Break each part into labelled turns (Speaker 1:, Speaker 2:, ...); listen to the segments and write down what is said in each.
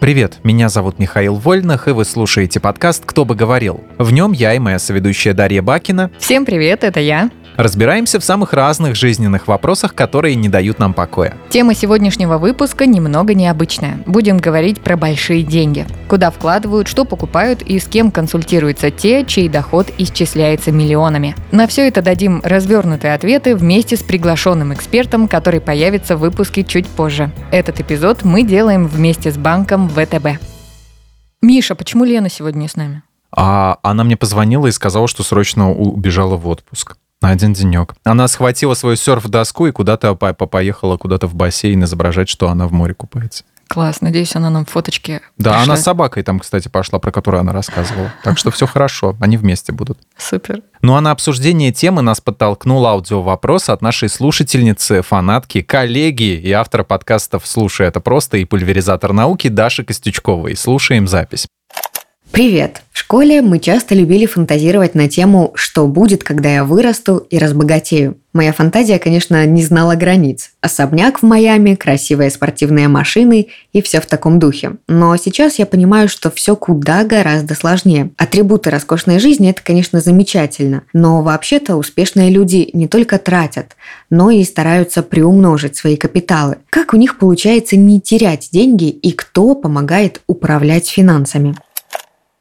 Speaker 1: Привет, меня зовут Михаил Вольных, и вы слушаете подкаст «Кто бы говорил». В нем я и моя соведущая Дарья Бакина
Speaker 2: Всем привет, это я.
Speaker 1: Разбираемся в самых разных жизненных вопросах, которые не дают нам покоя.
Speaker 2: Тема сегодняшнего выпуска немного необычная. Будем говорить про большие деньги. Куда вкладывают, что покупают и с кем консультируются те, чей доход исчисляется миллионами. На все это дадим развернутые ответы вместе с приглашенным экспертом, который появится в выпуске чуть позже. Этот эпизод мы делаем вместе с банком ВТБ. Миша, почему Лена сегодня не с нами?
Speaker 1: А она мне позвонила и сказала, что срочно убежала в отпуск. На один денек. Она схватила свою серф-доску и куда-то по- по- поехала куда-то в бассейн изображать, что она в море купается.
Speaker 2: Класс, надеюсь, она нам фоточки
Speaker 1: Да, она
Speaker 2: пришлет.
Speaker 1: с собакой там, кстати, пошла, про которую она рассказывала. Так что все хорошо, они вместе будут.
Speaker 2: Супер.
Speaker 1: Ну а на обсуждение темы нас подтолкнул аудиовопрос от нашей слушательницы, фанатки, коллеги и автора подкастов «Слушай, это просто» и пульверизатор науки Даши Костючковой. Слушаем запись.
Speaker 3: Привет! В школе мы часто любили фантазировать на тему «Что будет, когда я вырасту и разбогатею?». Моя фантазия, конечно, не знала границ. Особняк в Майами, красивые спортивные машины и все в таком духе. Но сейчас я понимаю, что все куда гораздо сложнее. Атрибуты роскошной жизни – это, конечно, замечательно. Но вообще-то успешные люди не только тратят, но и стараются приумножить свои капиталы. Как у них получается не терять деньги и кто помогает управлять финансами?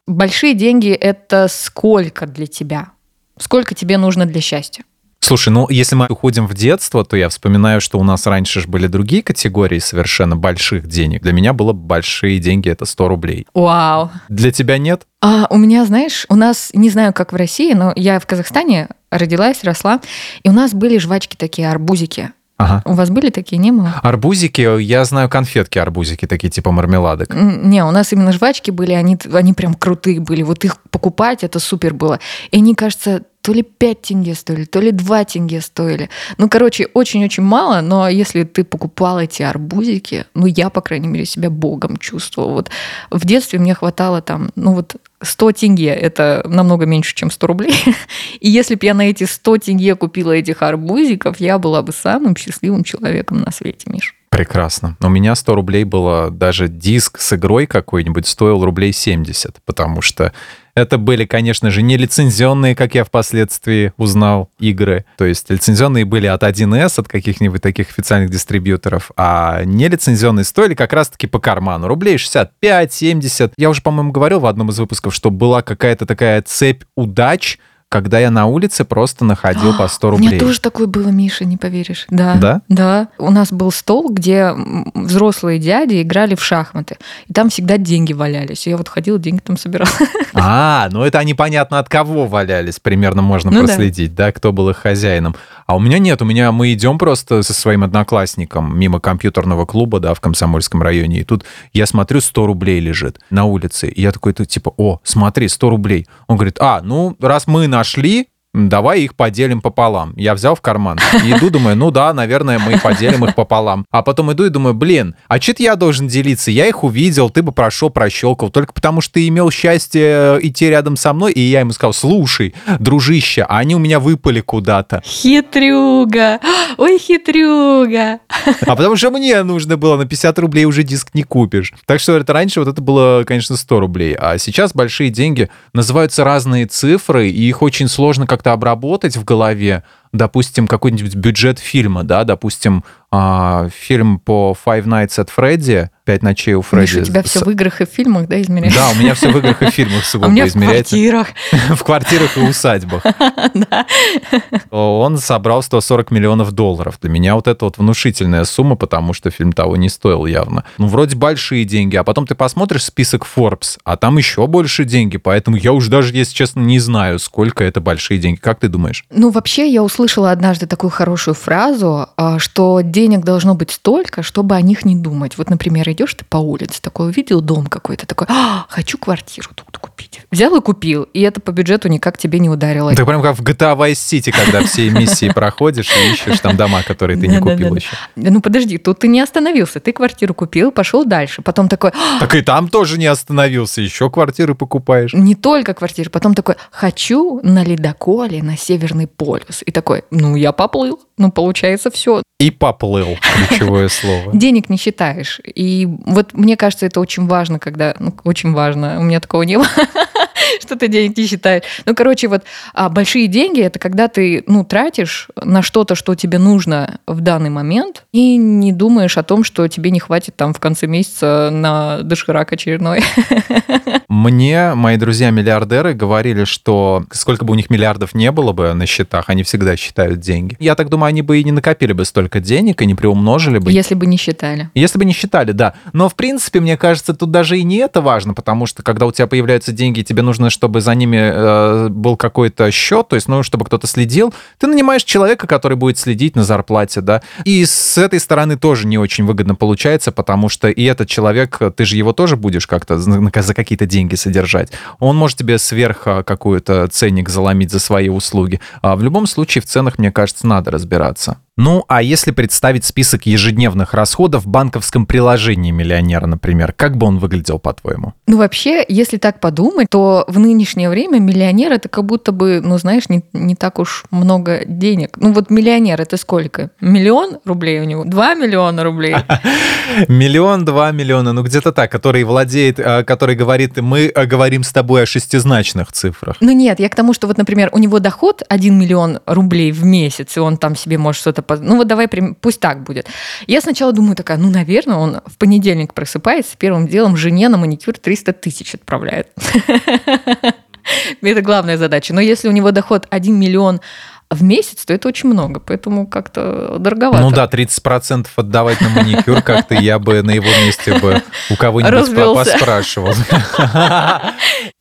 Speaker 2: Большие деньги – это сколько для тебя? Сколько тебе нужно для счастья?
Speaker 1: Слушай, ну если мы уходим в детство, то я вспоминаю, что у нас раньше же были другие категории совершенно больших денег. Для меня было большие деньги, это 100 рублей.
Speaker 2: Вау.
Speaker 1: Для тебя нет?
Speaker 2: А у меня, знаешь, у нас, не знаю, как в России, но я в Казахстане родилась, росла, и у нас были жвачки такие, арбузики.
Speaker 1: Ага.
Speaker 2: У вас были такие, не было?
Speaker 1: Арбузики, я знаю конфетки-арбузики, такие типа мармеладок.
Speaker 2: Не, у нас именно жвачки были, они, они прям крутые были. Вот их покупать, это супер было. И они, кажется, то ли 5 тенге стоили, то ли 2 тенге стоили. Ну, короче, очень-очень мало, но если ты покупал эти арбузики, ну, я, по крайней мере, себя богом чувствовала. Вот в детстве мне хватало там, ну, вот 100 тенге, это намного меньше, чем 100 рублей. И если бы я на эти 100 тенге купила этих арбузиков, я была бы самым счастливым человеком на свете, Миш.
Speaker 1: Прекрасно. У меня 100 рублей было, даже диск с игрой какой-нибудь стоил рублей 70, потому что это были, конечно же, не лицензионные, как я впоследствии узнал, игры. То есть лицензионные были от 1С, от каких-нибудь таких официальных дистрибьюторов, а нелицензионные стоили как раз-таки по карману. Рублей 65-70. Я уже, по-моему, говорил в одном из выпусков, что была какая-то такая цепь удач, когда я на улице просто находил по 100
Speaker 2: У
Speaker 1: рублей.
Speaker 2: меня тоже такое было, Миша, не поверишь. Да.
Speaker 1: Да?
Speaker 2: Да. У нас был стол, где взрослые дяди играли в шахматы. И там всегда деньги валялись. И я вот ходила, деньги там собирала.
Speaker 1: А, ну это они, понятно, от кого валялись, примерно можно
Speaker 2: Ну да.
Speaker 1: проследить, да. кто был их хозяином. А у меня нет, у меня мы идем просто со своим одноклассником мимо компьютерного клуба, да, в Комсомольском районе, и тут я смотрю, 100 рублей лежит на улице, и я такой, тут типа, о, смотри, 100 рублей. Он говорит, а, ну, раз мы нашли, давай их поделим пополам. Я взял в карман и иду, думаю, ну да, наверное, мы поделим их пополам. А потом иду и думаю, блин, а что я должен делиться? Я их увидел, ты бы прошел, прощелкал, только потому что ты имел счастье идти рядом со мной, и я ему сказал, слушай, дружище, а они у меня выпали куда-то.
Speaker 2: Хитрюга! Ой, хитрюга!
Speaker 1: А потому что мне нужно было на 50 рублей уже диск не купишь. Так что это раньше вот это было, конечно, 100 рублей. А сейчас большие деньги называются разные цифры, и их очень сложно как-то обработать в голове. Допустим, какой-нибудь бюджет фильма, да, допустим, а, фильм по Five Nights at Freddy, «Пять ночей у Фредди».
Speaker 2: Миша, у тебя все в играх и в фильмах, да, измеряется?
Speaker 1: Да, у меня все в играх и фильмах
Speaker 2: А
Speaker 1: сугубо
Speaker 2: у меня в
Speaker 1: измеряется.
Speaker 2: квартирах.
Speaker 1: В квартирах и усадьбах.
Speaker 2: Да.
Speaker 1: Он собрал 140 миллионов долларов. Для меня вот это вот внушительная сумма, потому что фильм того не стоил явно. Ну, вроде большие деньги, а потом ты посмотришь список Forbes, а там еще больше деньги, поэтому я уже даже, если честно, не знаю, сколько это большие деньги. Как ты думаешь?
Speaker 2: Ну, вообще, я услышала однажды такую хорошую фразу, а, что денег должно быть столько, чтобы о них не думать. Вот, например, идешь ты по улице, такой увидел дом какой-то, такой, «А, хочу квартиру тут купить. Взял и купил, и это по бюджету никак тебе не ударило.
Speaker 1: Это прям как в GTA Vice City, когда все миссии проходишь и ищешь там дома, которые ты не купил еще.
Speaker 2: Ну, подожди, тут ты не остановился, ты квартиру купил, пошел дальше. Потом такой, «А,
Speaker 1: Так и там тоже не остановился, еще квартиры покупаешь.
Speaker 2: не только квартиру, потом такой, хочу на ледоколе на Северный полюс. И такой, такой, ну, я поплыл. Ну, получается, все.
Speaker 1: И поплыл, ключевое слово.
Speaker 2: Денег не считаешь. И вот мне кажется, это очень важно, когда... Ну, очень важно. У меня такого не было что ты денег не считаешь. Ну, короче, вот а большие деньги это когда ты, ну, тратишь на что-то, что тебе нужно в данный момент, и не думаешь о том, что тебе не хватит там в конце месяца на доширак очередной.
Speaker 1: Мне мои друзья-миллиардеры говорили, что сколько бы у них миллиардов не было бы на счетах, они всегда считают деньги. Я так думаю, они бы и не накопили бы столько денег, и не приумножили бы.
Speaker 2: Если бы не считали.
Speaker 1: Если бы не считали, да. Но, в принципе, мне кажется, тут даже и не это важно, потому что, когда у тебя появляются деньги, тебе нужно, чтобы за ними э, был какой-то счет, то есть, ну, чтобы кто-то следил, ты нанимаешь человека, который будет следить на зарплате, да. И с этой стороны тоже не очень выгодно получается, потому что и этот человек, ты же его тоже будешь как-то за, за какие-то деньги содержать. Он может тебе сверх э, какую-то ценник заломить за свои услуги. А в любом случае в ценах, мне кажется, надо разбираться. Ну, а если представить список ежедневных расходов в банковском приложении миллионера, например, как бы он выглядел, по-твоему?
Speaker 2: Ну, вообще, если так подумать, то в нынешнее время миллионер это как будто бы, ну, знаешь, не, не так уж много денег. Ну, вот миллионер это сколько? Миллион рублей у него? Два миллиона рублей?
Speaker 1: Миллион, два миллиона, ну, где-то так, который владеет, э, который говорит, мы э, говорим с тобой о шестизначных цифрах.
Speaker 2: Ну, нет, я к тому, что вот, например, у него доход 1 миллион рублей в месяц, и он там себе может что-то ну вот давай, пусть так будет. Я сначала думаю такая, ну, наверное, он в понедельник просыпается, первым делом жене на маникюр 300 тысяч отправляет. Это главная задача. Но если у него доход 1 миллион в месяц, то это очень много, поэтому как-то дороговато.
Speaker 1: Ну да, 30% отдавать на маникюр как-то я бы на его месте бы у кого-нибудь поспрашивал.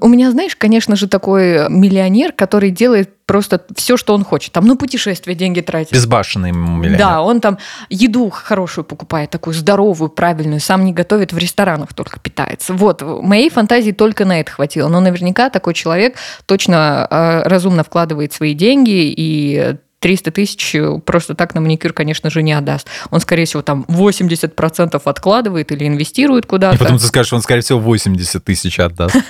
Speaker 2: У меня, знаешь, конечно же, такой миллионер, который делает просто все, что он хочет. Там на путешествия деньги тратит.
Speaker 1: Безбашенный миллионер.
Speaker 2: Да, он там еду хорошую покупает, такую здоровую, правильную, сам не готовит, в ресторанах только питается. Вот, моей фантазии только на это хватило. Но наверняка такой человек точно э, разумно вкладывает свои деньги и 300 тысяч просто так на маникюр, конечно же, не отдаст. Он, скорее всего, там 80% откладывает или инвестирует куда-то. И
Speaker 1: потом ты скажешь, он, скорее всего, 80 тысяч отдаст.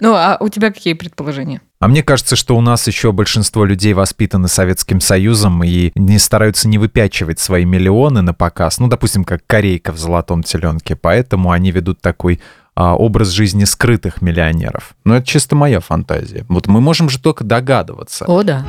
Speaker 2: Ну, а у тебя какие предположения?
Speaker 1: А мне кажется, что у нас еще большинство людей воспитаны Советским Союзом и не стараются не выпячивать свои миллионы на показ. Ну, допустим, как корейка в «Золотом теленке». Поэтому они ведут такой а, образ жизни скрытых миллионеров. Но это чисто моя фантазия. Вот мы можем же только догадываться.
Speaker 2: О, да.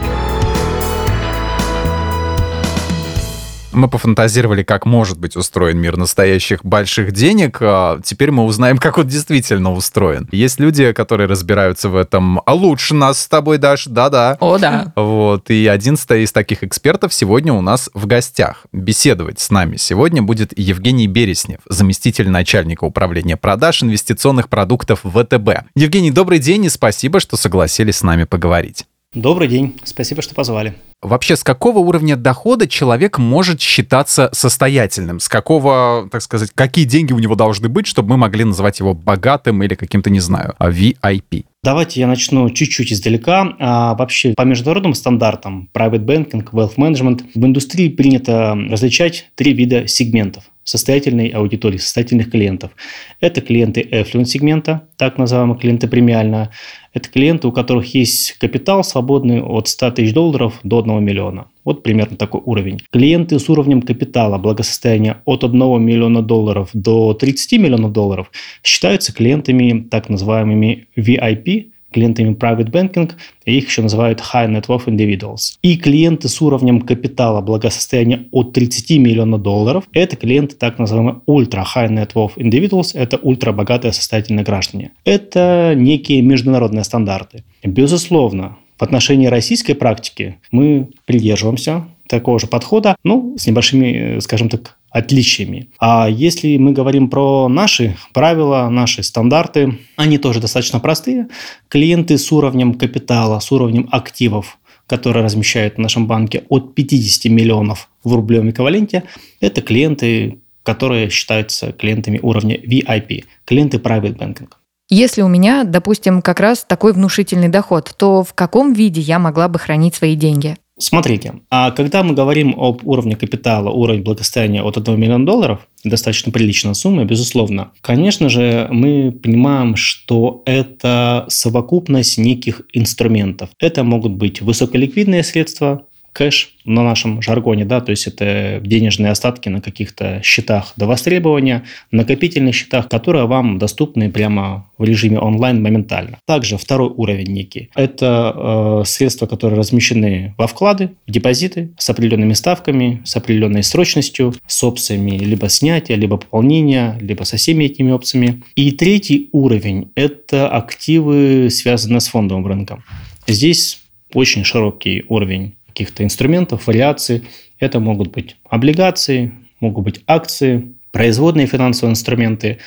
Speaker 1: Мы пофантазировали, как может быть устроен мир настоящих больших денег. А теперь мы узнаем, как он действительно устроен. Есть люди, которые разбираются в этом а лучше нас с тобой, Даш. Да-да.
Speaker 2: О, да.
Speaker 1: Вот. И один из таких экспертов сегодня у нас в гостях. Беседовать с нами сегодня будет Евгений Береснев, заместитель начальника управления продаж инвестиционных продуктов ВТБ. Евгений, добрый день и спасибо, что согласились с нами поговорить.
Speaker 4: Добрый день, спасибо, что позвали.
Speaker 1: Вообще, с какого уровня дохода человек может считаться состоятельным? С какого, так сказать, какие деньги у него должны быть, чтобы мы могли называть его богатым или каким-то, не знаю, VIP?
Speaker 4: Давайте я начну чуть-чуть издалека. А вообще, по международным стандартам private banking, wealth management, в индустрии принято различать три вида сегментов состоятельной аудитории, состоятельных клиентов. Это клиенты affluent сегмента, так называемые клиенты премиального. Это клиенты, у которых есть капитал свободный от 100 тысяч долларов до 1 миллиона. Вот примерно такой уровень. Клиенты с уровнем капитала, благосостояния от 1 миллиона долларов до 30 миллионов долларов считаются клиентами так называемыми VIP, клиентами private banking, их еще называют high net worth individuals. И клиенты с уровнем капитала благосостояния от 30 миллионов долларов – это клиенты так называемые ultra high net worth individuals, это ультрабогатые состоятельные граждане. Это некие международные стандарты. Безусловно, в отношении российской практики мы придерживаемся такого же подхода, ну, с небольшими, скажем так, отличиями. А если мы говорим про наши правила, наши стандарты, они тоже достаточно простые. Клиенты с уровнем капитала, с уровнем активов, которые размещают в нашем банке от 50 миллионов в рублевом эквиваленте, это клиенты, которые считаются клиентами уровня VIP, клиенты private banking.
Speaker 2: Если у меня, допустим, как раз такой внушительный доход, то в каком виде я могла бы хранить свои деньги?
Speaker 4: Смотрите, а когда мы говорим об уровне капитала, уровне благосостояния от 1 миллиона долларов, достаточно приличная сумма, безусловно, конечно же, мы понимаем, что это совокупность неких инструментов. Это могут быть высоколиквидные средства, кэш на нашем жаргоне, да, то есть это денежные остатки на каких-то счетах до востребования, накопительных счетах, которые вам доступны прямо в режиме онлайн моментально. Также второй уровень некий. Это э, средства, которые размещены во вклады, в депозиты с определенными ставками, с определенной срочностью, с опциями либо снятия, либо пополнения, либо со всеми этими опциями. И третий уровень – это активы, связанные с фондовым рынком. Здесь очень широкий уровень каких-то инструментов, вариаций. Это могут быть облигации, могут быть акции, производные финансовые инструменты,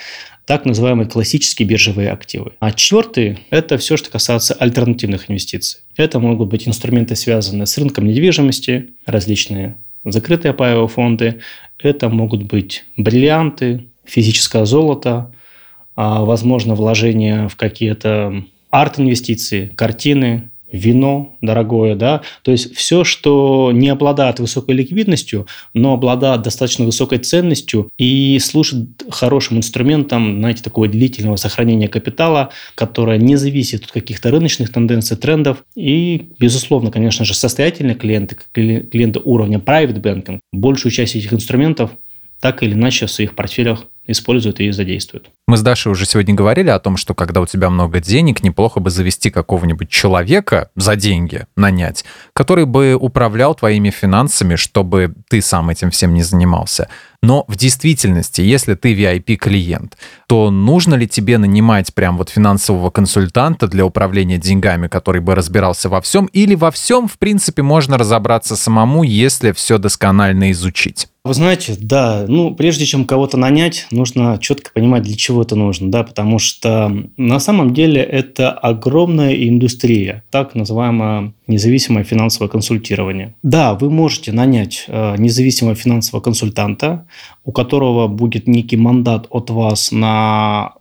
Speaker 4: так называемые классические биржевые активы. А четвертый – это все, что касается альтернативных инвестиций. Это могут быть инструменты, связанные с рынком недвижимости, различные закрытые паевые фонды. Это могут быть бриллианты, физическое золото, а, возможно, вложение в какие-то арт-инвестиции, картины, вино дорогое, да, то есть все, что не обладает высокой ликвидностью, но обладает достаточно высокой ценностью и служит хорошим инструментом, знаете, такого длительного сохранения капитала, которое не зависит от каких-то рыночных тенденций, трендов. И, безусловно, конечно же, состоятельные клиенты, клиенты уровня private banking, большую часть этих инструментов так или иначе в своих портфелях используют и задействуют.
Speaker 1: Мы с Дашей уже сегодня говорили о том, что когда у тебя много денег, неплохо бы завести какого-нибудь человека за деньги, нанять, который бы управлял твоими финансами, чтобы ты сам этим всем не занимался. Но в действительности, если ты VIP-клиент, то нужно ли тебе нанимать прям вот финансового консультанта для управления деньгами, который бы разбирался во всем, или во всем, в принципе, можно разобраться самому, если все досконально изучить?
Speaker 4: Вы знаете, да, ну, прежде чем кого-то нанять, нужно четко понимать, для чего это нужно, да, потому что на самом деле это огромная индустрия, так называемое независимое финансовое консультирование. Да, вы можете нанять э, независимого финансового консультанта, у которого будет некий мандат от вас на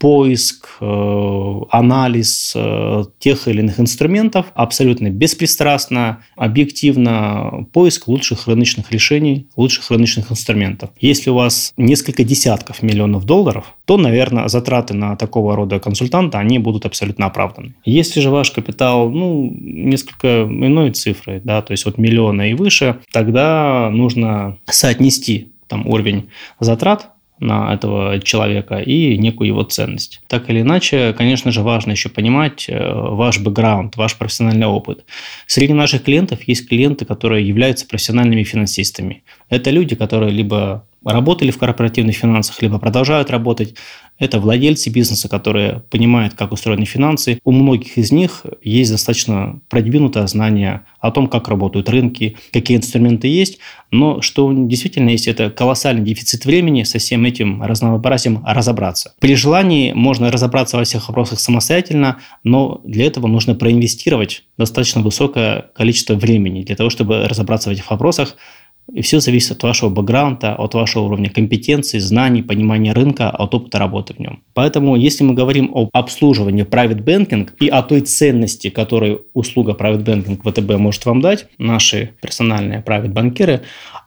Speaker 4: поиск, э, анализ э, тех или иных инструментов абсолютно беспристрастно, объективно, поиск лучших рыночных решений, лучших рыночных инструментов. Если у вас несколько десятков миллионов долларов, то, наверное, затраты на такого рода консультанта, они будут абсолютно оправданы. Если же ваш капитал, ну, несколько иной цифры, да, то есть от миллиона и выше, тогда нужно соотнести там уровень затрат на этого человека и некую его ценность. Так или иначе, конечно же, важно еще понимать э, ваш бэкграунд, ваш профессиональный опыт. Среди наших клиентов есть клиенты, которые являются профессиональными финансистами. Это люди, которые либо работали в корпоративных финансах, либо продолжают работать. Это владельцы бизнеса, которые понимают, как устроены финансы. У многих из них есть достаточно продвинутое знание о том, как работают рынки, какие инструменты есть. Но что действительно есть, это колоссальный дефицит времени со всем этим разнообразием разобраться. При желании можно разобраться во всех вопросах самостоятельно, но для этого нужно проинвестировать достаточно высокое количество времени для того, чтобы разобраться в этих вопросах и все зависит от вашего бэкграунда, от вашего уровня компетенции, знаний, понимания рынка, от опыта работы в нем. Поэтому, если мы говорим об обслуживании private banking и о той ценности, которую услуга private banking ВТБ может вам дать, наши персональные private банкиры,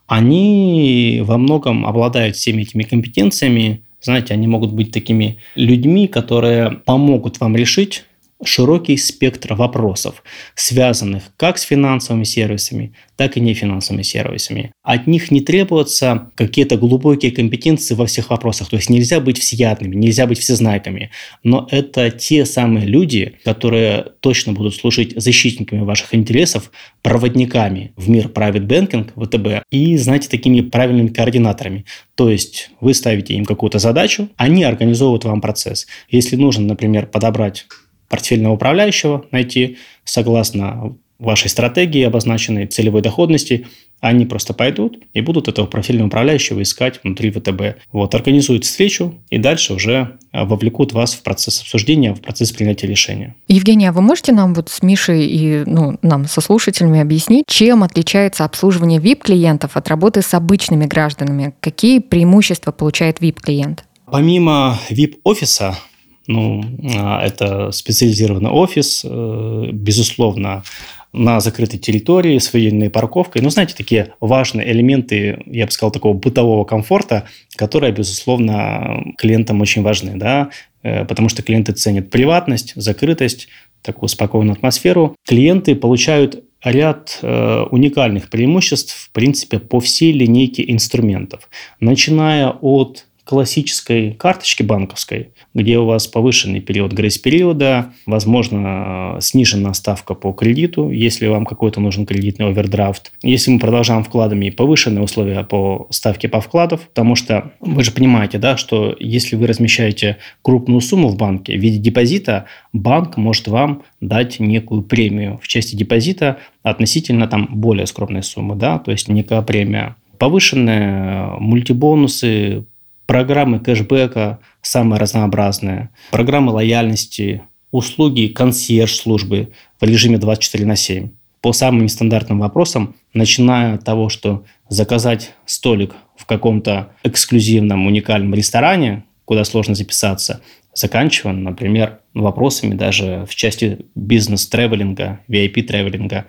Speaker 4: они во многом обладают всеми этими компетенциями. Знаете, они могут быть такими людьми, которые помогут вам решить широкий спектр вопросов, связанных как с финансовыми сервисами, так и нефинансовыми сервисами. От них не требуются какие-то глубокие компетенции во всех вопросах. То есть нельзя быть всеядными, нельзя быть всезнайками. Но это те самые люди, которые точно будут служить защитниками ваших интересов, проводниками в мир private banking, ВТБ, и, знаете, такими правильными координаторами. То есть вы ставите им какую-то задачу, они организовывают вам процесс. Если нужно, например, подобрать портфельного управляющего найти согласно вашей стратегии, обозначенной целевой доходности, они просто пойдут и будут этого портфельного управляющего искать внутри ВТБ. Вот, организуют встречу и дальше уже а, вовлекут вас в процесс обсуждения, в процесс принятия решения.
Speaker 2: Евгения, а вы можете нам вот с Мишей и ну, нам со слушателями объяснить, чем отличается обслуживание VIP-клиентов от работы с обычными гражданами? Какие преимущества получает VIP-клиент?
Speaker 4: Помимо VIP-офиса, ну, а, это специализированный офис, э, безусловно, на закрытой территории с военной парковкой. Ну, знаете, такие важные элементы, я бы сказал, такого бытового комфорта, которые, безусловно, клиентам очень важны, да, э, потому что клиенты ценят приватность, закрытость, такую спокойную атмосферу. Клиенты получают ряд э, уникальных преимуществ, в принципе, по всей линейке инструментов, начиная от классической карточки банковской, где у вас повышенный период грейс-периода, возможно, снижена ставка по кредиту, если вам какой-то нужен кредитный овердрафт. Если мы продолжаем вкладами, повышенные условия по ставке по вкладов, потому что вы же понимаете, да, что если вы размещаете крупную сумму в банке в виде депозита, банк может вам дать некую премию в части депозита относительно там более скромной суммы, да, то есть некая премия повышенные мультибонусы, программы кэшбэка самые разнообразные, программы лояльности, услуги консьерж-службы в режиме 24 на 7. По самым нестандартным вопросам, начиная от того, что заказать столик в каком-то эксклюзивном уникальном ресторане, куда сложно записаться, заканчивая, например, вопросами даже в части бизнес-тревелинга, VIP-тревелинга,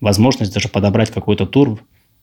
Speaker 4: возможность даже подобрать какой-то тур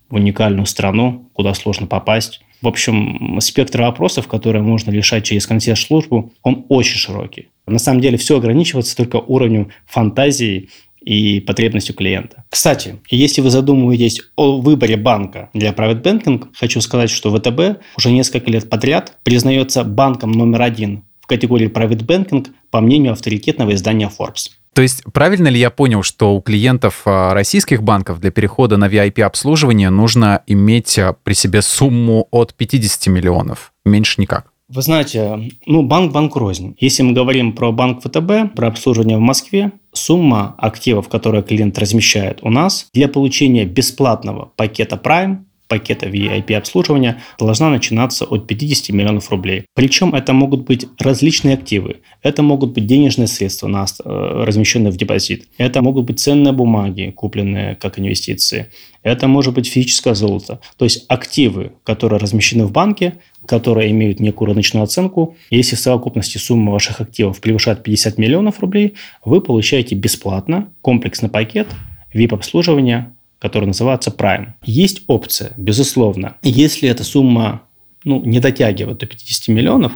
Speaker 4: в уникальную страну, куда сложно попасть, в общем, спектр вопросов, которые можно решать через консьерж-службу, он очень широкий. На самом деле все ограничивается только уровнем фантазии и потребностью клиента. Кстати, если вы задумываетесь о выборе банка для private banking, хочу сказать, что ВТБ уже несколько лет подряд признается банком номер один в категории private banking по мнению авторитетного издания Forbes.
Speaker 1: То есть правильно ли я понял, что у клиентов а, российских банков для перехода на VIP-обслуживание нужно иметь а, при себе сумму от 50 миллионов? Меньше никак.
Speaker 4: Вы знаете, ну, банк банк рознь. Если мы говорим про банк ВТБ, про обслуживание в Москве, сумма активов, которые клиент размещает у нас, для получения бесплатного пакета Prime пакета VIP-обслуживания должна начинаться от 50 миллионов рублей. Причем это могут быть различные активы. Это могут быть денежные средства, э, размещенные в депозит. Это могут быть ценные бумаги, купленные как инвестиции. Это может быть физическое золото. То есть активы, которые размещены в банке, которые имеют некую рыночную оценку. Если в совокупности сумма ваших активов превышает 50 миллионов рублей, вы получаете бесплатно комплексный пакет VIP-обслуживания который называется Prime. Есть опция, безусловно. Если эта сумма ну, не дотягивает до 50 миллионов,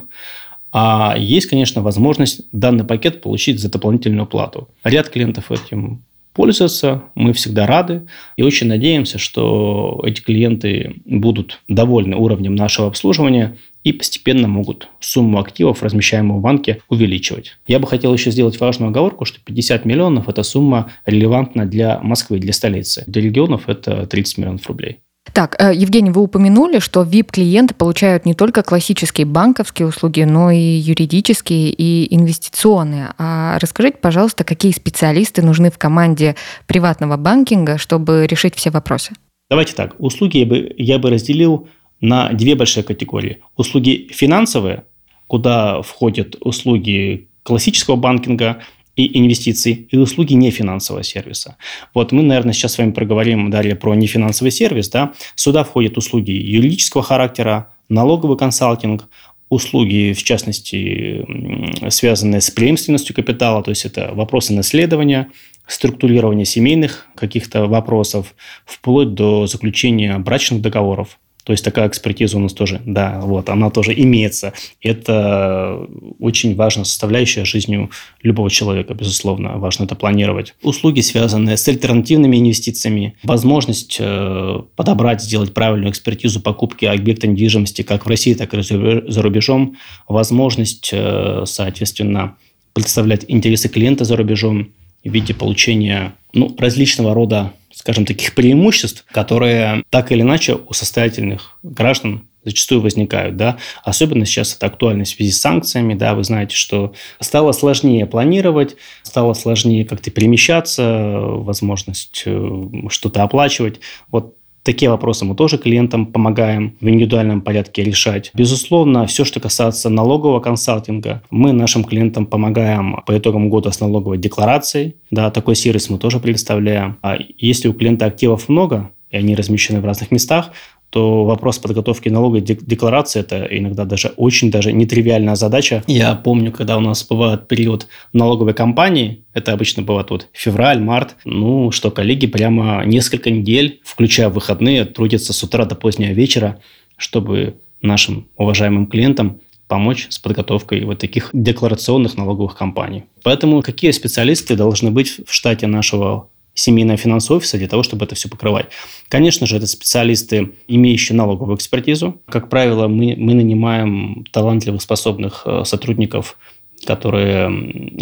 Speaker 4: а есть, конечно, возможность данный пакет получить за дополнительную плату. Ряд клиентов этим пользуются, мы всегда рады и очень надеемся, что эти клиенты будут довольны уровнем нашего обслуживания и постепенно могут сумму активов, размещаемую в банке, увеличивать. Я бы хотел еще сделать важную оговорку, что 50 миллионов – это сумма релевантна для Москвы, для столицы. Для регионов это 30 миллионов рублей.
Speaker 2: Так, э, Евгений, вы упомянули, что VIP-клиенты получают не только классические банковские услуги, но и юридические и инвестиционные. А расскажите, пожалуйста, какие специалисты нужны в команде приватного банкинга, чтобы решить все вопросы?
Speaker 4: Давайте так. Услуги я бы, я бы разделил на две большие категории. Услуги финансовые, куда входят услуги классического банкинга и инвестиций, и услуги нефинансового сервиса. Вот мы, наверное, сейчас с вами проговорим далее про нефинансовый сервис. Да? Сюда входят услуги юридического характера, налоговый консалтинг, услуги, в частности, связанные с преемственностью капитала, то есть это вопросы наследования, структурирования семейных каких-то вопросов, вплоть до заключения брачных договоров. То есть такая экспертиза у нас тоже, да, вот, она тоже имеется. Это очень важная составляющая жизнью любого человека, безусловно, важно это планировать. Услуги, связанные с альтернативными инвестициями, возможность э, подобрать, сделать правильную экспертизу покупки объекта недвижимости как в России, так и за рубежом, возможность, э, соответственно, представлять интересы клиента за рубежом в виде получения ну, различного рода скажем, таких преимуществ, которые так или иначе у состоятельных граждан зачастую возникают, да, особенно сейчас это актуально в связи с санкциями, да, вы знаете, что стало сложнее планировать, стало сложнее как-то перемещаться, возможность э, что-то оплачивать, вот Такие вопросы мы тоже клиентам помогаем в индивидуальном порядке решать. Безусловно, все, что касается налогового консалтинга, мы нашим клиентам помогаем по итогам года с налоговой декларацией. Да, такой сервис мы тоже предоставляем. А если у клиента активов много, и они размещены в разных местах, то вопрос подготовки налоговой декларации – это иногда даже очень даже нетривиальная задача. Я помню, когда у нас бывает период налоговой кампании, это обычно бывает вот февраль, март, ну, что коллеги прямо несколько недель, включая выходные, трудятся с утра до позднего вечера, чтобы нашим уважаемым клиентам помочь с подготовкой вот таких декларационных налоговых компаний. Поэтому какие специалисты должны быть в штате нашего семейного финансового офиса для того, чтобы это все покрывать. Конечно же, это специалисты, имеющие налоговую экспертизу. Как правило, мы, мы нанимаем талантливых, способных э, сотрудников, которые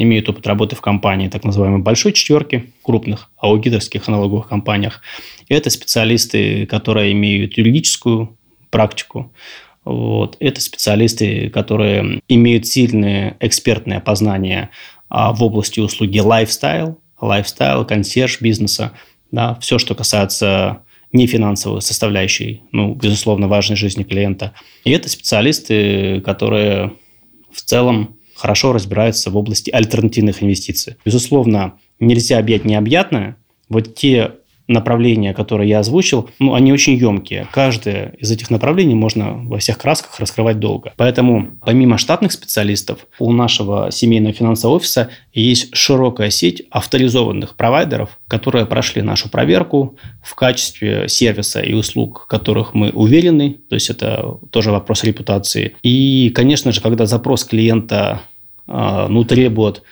Speaker 4: имеют опыт работы в компании так называемой большой четверки, крупных аудиторских налоговых компаниях. Это специалисты, которые имеют юридическую практику, вот. Это специалисты, которые имеют сильные экспертные познания а, в области услуги lifestyle, лайфстайл, консьерж бизнеса, да, все, что касается нефинансовой составляющей, ну, безусловно, важной жизни клиента. И это специалисты, которые в целом хорошо разбираются в области альтернативных инвестиций. Безусловно, нельзя объять необъятное. Вот те направления, которые я озвучил, ну, они очень емкие. Каждое из этих направлений можно во всех красках раскрывать долго. Поэтому помимо штатных специалистов, у нашего семейного финансового офиса есть широкая сеть авторизованных провайдеров, которые прошли нашу проверку в качестве сервиса и услуг, в которых мы уверены. То есть это тоже вопрос репутации. И, конечно же, когда запрос клиента а, ну, требует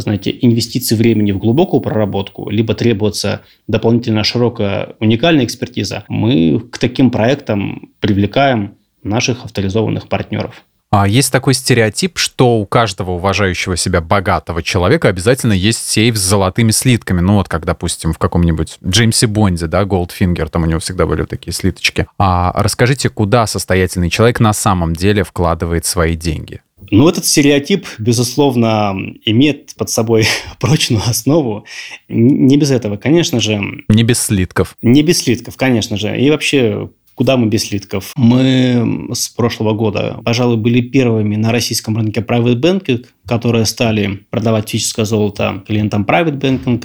Speaker 4: знаете, инвестиции времени в глубокую проработку, либо требуется дополнительно широкая уникальная экспертиза, мы к таким проектам привлекаем наших авторизованных партнеров.
Speaker 1: А есть такой стереотип, что у каждого уважающего себя богатого человека обязательно есть сейф с золотыми слитками. Ну вот, как, допустим, в каком-нибудь Джеймсе Бонде, да, Голдфингер, там у него всегда были такие слиточки. А расскажите, куда состоятельный человек на самом деле вкладывает свои деньги?
Speaker 4: Ну, этот стереотип, безусловно, имеет под собой прочную основу. Не без этого, конечно же.
Speaker 1: Не без слитков.
Speaker 4: Не без слитков, конечно же. И вообще, Куда мы без слитков? Мы с прошлого года, пожалуй, были первыми на российском рынке private banking, которые стали продавать физическое золото клиентам private banking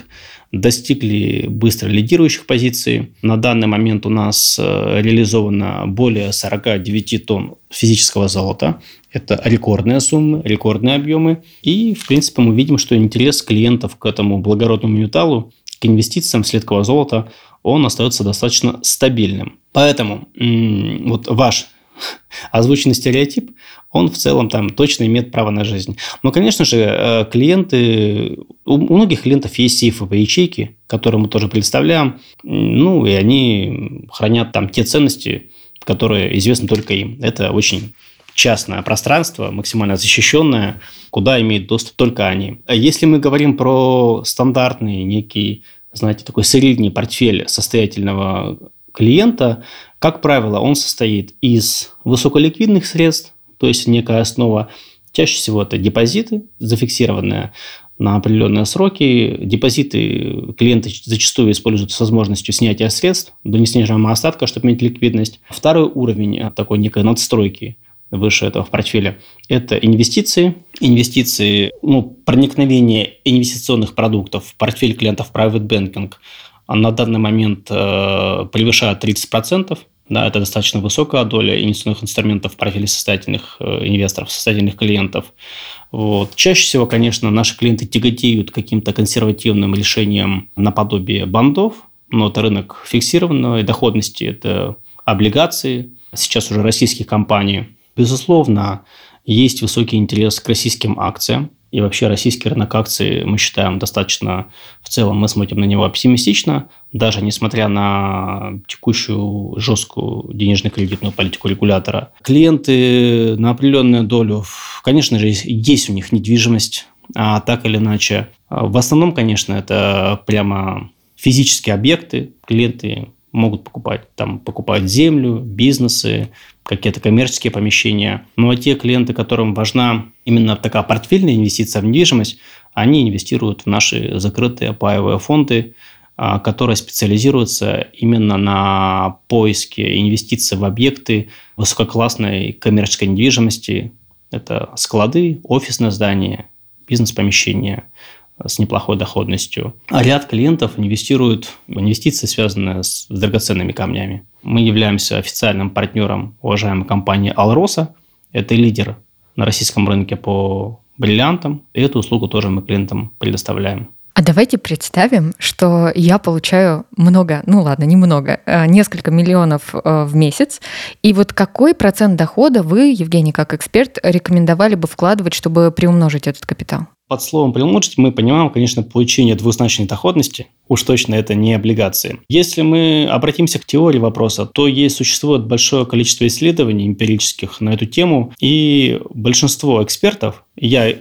Speaker 4: достигли быстро лидирующих позиций. На данный момент у нас э, реализовано более 49 тонн физического золота. Это рекордные суммы, рекордные объемы. И, в принципе, мы видим, что интерес клиентов к этому благородному металлу, к инвестициям в сладкого золота, он остается достаточно стабильным. Поэтому вот ваш озвученный стереотип, он в целом там точно имеет право на жизнь. Но, конечно же, э, клиенты, у многих клиентов есть сейфовые ячейки, которые мы тоже представляем, ну, и они хранят там те ценности, которые известны только им. Это очень частное пространство, максимально защищенное, куда имеют доступ только они. Если мы говорим про стандартный некий, знаете, такой средний портфель состоятельного клиента, как правило, он состоит из высоколиквидных средств, то есть некая основа. Чаще всего это депозиты, зафиксированные на определенные сроки. Депозиты клиенты зачастую используют с возможностью снятия средств до неснижаемого остатка, чтобы иметь ликвидность. Второй уровень такой некой надстройки выше этого в портфеле, это инвестиции. Инвестиции, ну, проникновение инвестиционных продуктов в портфель клиентов Private Banking – на данный момент э, превышает 30%. Да, это достаточно высокая доля инвестиционных инструментов в профиле состоятельных э, инвесторов, состоятельных клиентов. Вот. Чаще всего, конечно, наши клиенты тяготеют каким-то консервативным решением наподобие бандов, но это рынок фиксированной доходности, это облигации, сейчас уже российских компаний. Безусловно, есть высокий интерес к российским акциям. И вообще российский рынок акций мы считаем достаточно, в целом мы смотрим на него оптимистично, даже несмотря на текущую жесткую денежно-кредитную политику регулятора. Клиенты на определенную долю, конечно же, есть у них недвижимость, а так или иначе. В основном, конечно, это прямо физические объекты. Клиенты могут покупать, там, покупать землю, бизнесы, какие-то коммерческие помещения. Ну а те клиенты, которым важна именно такая портфельная инвестиция в недвижимость, они инвестируют в наши закрытые паевые фонды, а, которые специализируются именно на поиске инвестиций в объекты высококлассной коммерческой недвижимости. Это склады, офисные здания, бизнес-помещения, с неплохой доходностью. А ряд клиентов инвестируют в инвестиции, связанные с драгоценными камнями. Мы являемся официальным партнером уважаемой компании «Алроса». Это лидер на российском рынке по бриллиантам. И эту услугу тоже мы клиентам предоставляем.
Speaker 2: А давайте представим, что я получаю много, ну ладно, немного, э, несколько миллионов э, в месяц. И вот какой процент дохода вы, Евгений, как эксперт, рекомендовали бы вкладывать, чтобы приумножить этот капитал?
Speaker 4: Под словом «приумножить» мы понимаем, конечно, получение двузначной доходности. Уж точно это не облигации. Если мы обратимся к теории вопроса, то есть существует большое количество исследований эмпирических на эту тему, и большинство экспертов, я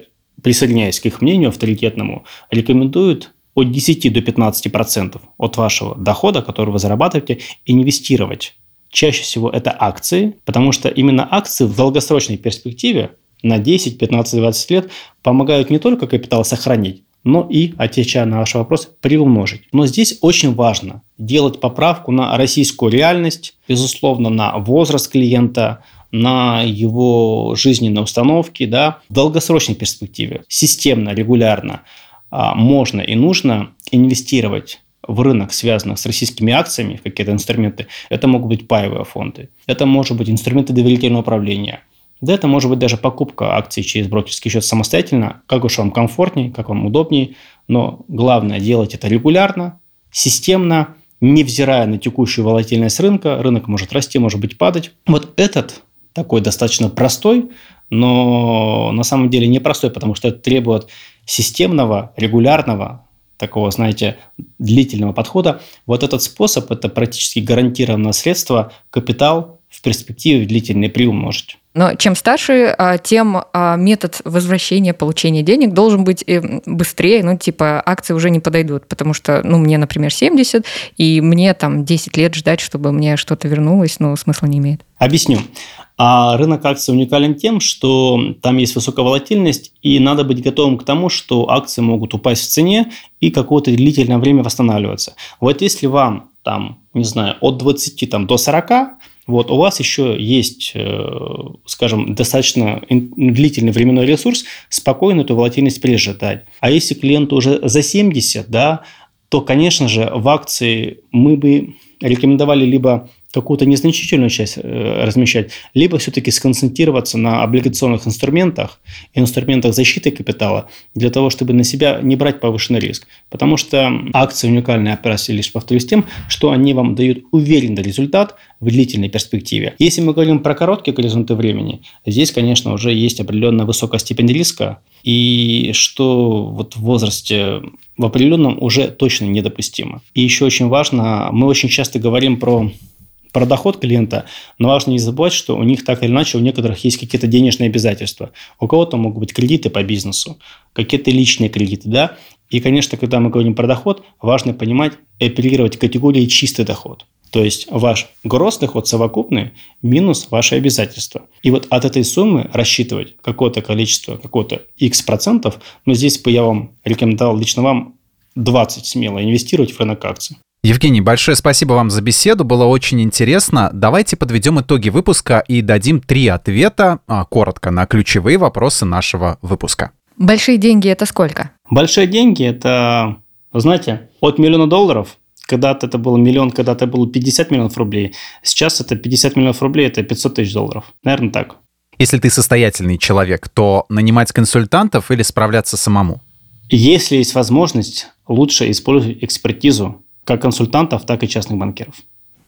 Speaker 4: присоединяясь к их мнению авторитетному, рекомендуют от 10 до 15% процентов от вашего дохода, который вы зарабатываете, инвестировать. Чаще всего это акции, потому что именно акции в долгосрочной перспективе на 10, 15, 20 лет помогают не только капитал сохранить, но и, отвечая на ваш вопрос, приумножить. Но здесь очень важно делать поправку на российскую реальность, безусловно, на возраст клиента, на его жизненные установки, да, в долгосрочной перспективе, системно, регулярно а, можно и нужно инвестировать в рынок, связанных с российскими акциями, в какие-то инструменты. Это могут быть паевые фонды, это может быть инструменты доверительного управления – да, это может быть даже покупка акций через брокерский счет самостоятельно, как уж вам комфортнее, как вам удобнее, но главное делать это регулярно, системно, невзирая на текущую волатильность рынка, рынок может расти, может быть падать. Вот этот такой достаточно простой, но на самом деле непростой, потому что это требует системного, регулярного, такого, знаете, длительного подхода. Вот этот способ – это практически гарантированное средство, капитал в перспективе длительный приумножить.
Speaker 2: Но чем старше, а, тем а, метод возвращения, получения денег должен быть э, быстрее. Ну, типа, акции уже не подойдут, потому что, ну, мне, например, 70, и мне там 10 лет ждать, чтобы мне что-то вернулось, ну, смысла не имеет.
Speaker 4: Объясню. А рынок акций уникален тем, что там есть высокая волатильность, и надо быть готовым к тому, что акции могут упасть в цене и какое-то длительное время восстанавливаться. Вот если вам там, не знаю, от 20 там, до 40, вот, у вас еще есть, э, скажем, достаточно длительный временной ресурс спокойно эту волатильность пережидать. А если клиент уже за 70, да, то, конечно же, в акции мы бы рекомендовали либо какую-то незначительную часть э, размещать, либо все-таки сконцентрироваться на облигационных инструментах, инструментах защиты капитала, для того, чтобы на себя не брать повышенный риск. Потому что акции уникальные операции лишь повторюсь тем, что они вам дают уверенный результат в длительной перспективе. Если мы говорим про короткие горизонты времени, здесь, конечно, уже есть определенная высокая степень риска, и что вот в возрасте в определенном уже точно недопустимо. И еще очень важно, мы очень часто говорим про про доход клиента, но важно не забывать, что у них так или иначе у некоторых есть какие-то денежные обязательства. У кого-то могут быть кредиты по бизнесу, какие-то личные кредиты, да. И, конечно, когда мы говорим про доход, важно понимать и апеллировать категории чистый доход. То есть ваш гроз доход совокупный минус ваши обязательства. И вот от этой суммы рассчитывать какое-то количество, какое-то x процентов, но здесь бы я вам рекомендовал лично вам 20 смело инвестировать в рынок акций.
Speaker 1: Евгений, большое спасибо вам за беседу, было очень интересно. Давайте подведем итоги выпуска и дадим три ответа, а, коротко, на ключевые вопросы нашего выпуска.
Speaker 2: Большие деньги это сколько?
Speaker 4: Большие деньги это, знаете, от миллиона долларов когда-то это был миллион, когда-то было 50 миллионов рублей. Сейчас это 50 миллионов рублей, это 500 тысяч долларов. Наверное, так.
Speaker 1: Если ты состоятельный человек, то нанимать консультантов или справляться самому?
Speaker 4: Если есть возможность, лучше использовать экспертизу как консультантов, так и частных банкиров.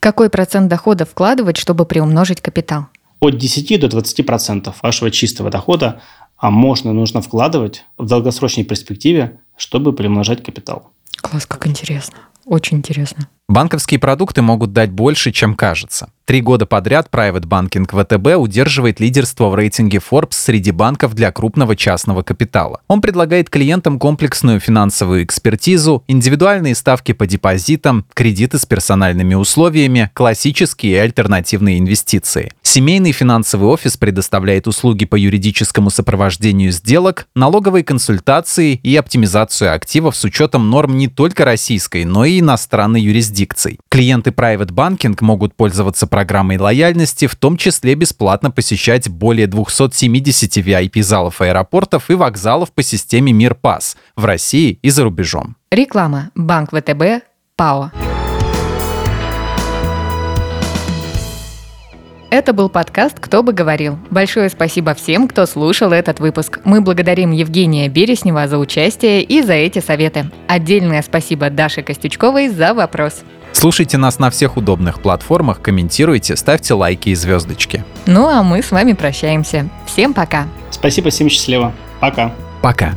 Speaker 2: Какой процент дохода вкладывать, чтобы приумножить капитал?
Speaker 4: От 10 до 20 процентов вашего чистого дохода а можно, нужно вкладывать в долгосрочной перспективе, чтобы приумножать капитал.
Speaker 2: Класс, как интересно. Очень интересно.
Speaker 1: Банковские продукты могут дать больше, чем кажется. Три года подряд Private Banking ВТБ удерживает лидерство в рейтинге Forbes среди банков для крупного частного капитала. Он предлагает клиентам комплексную финансовую экспертизу, индивидуальные ставки по депозитам, кредиты с персональными условиями, классические и альтернативные инвестиции. Семейный финансовый офис предоставляет услуги по юридическому сопровождению сделок, налоговой консультации и оптимизацию активов с учетом норм не только российской, но и иностранной юрисдикций. Клиенты Private Banking могут пользоваться программой лояльности, в том числе бесплатно посещать более 270 VIP-залов аэропортов и вокзалов по системе Мир Пас в России и за рубежом.
Speaker 2: Реклама. Банк ВТБ. ПАО. Это был подкаст «Кто бы говорил». Большое спасибо всем, кто слушал этот выпуск. Мы благодарим Евгения Береснева за участие и за эти советы. Отдельное спасибо Даше Костючковой за вопрос.
Speaker 1: Слушайте нас на всех удобных платформах, комментируйте, ставьте лайки и звездочки.
Speaker 2: Ну а мы с вами прощаемся. Всем пока.
Speaker 4: Спасибо, всем счастливо. Пока.
Speaker 1: Пока.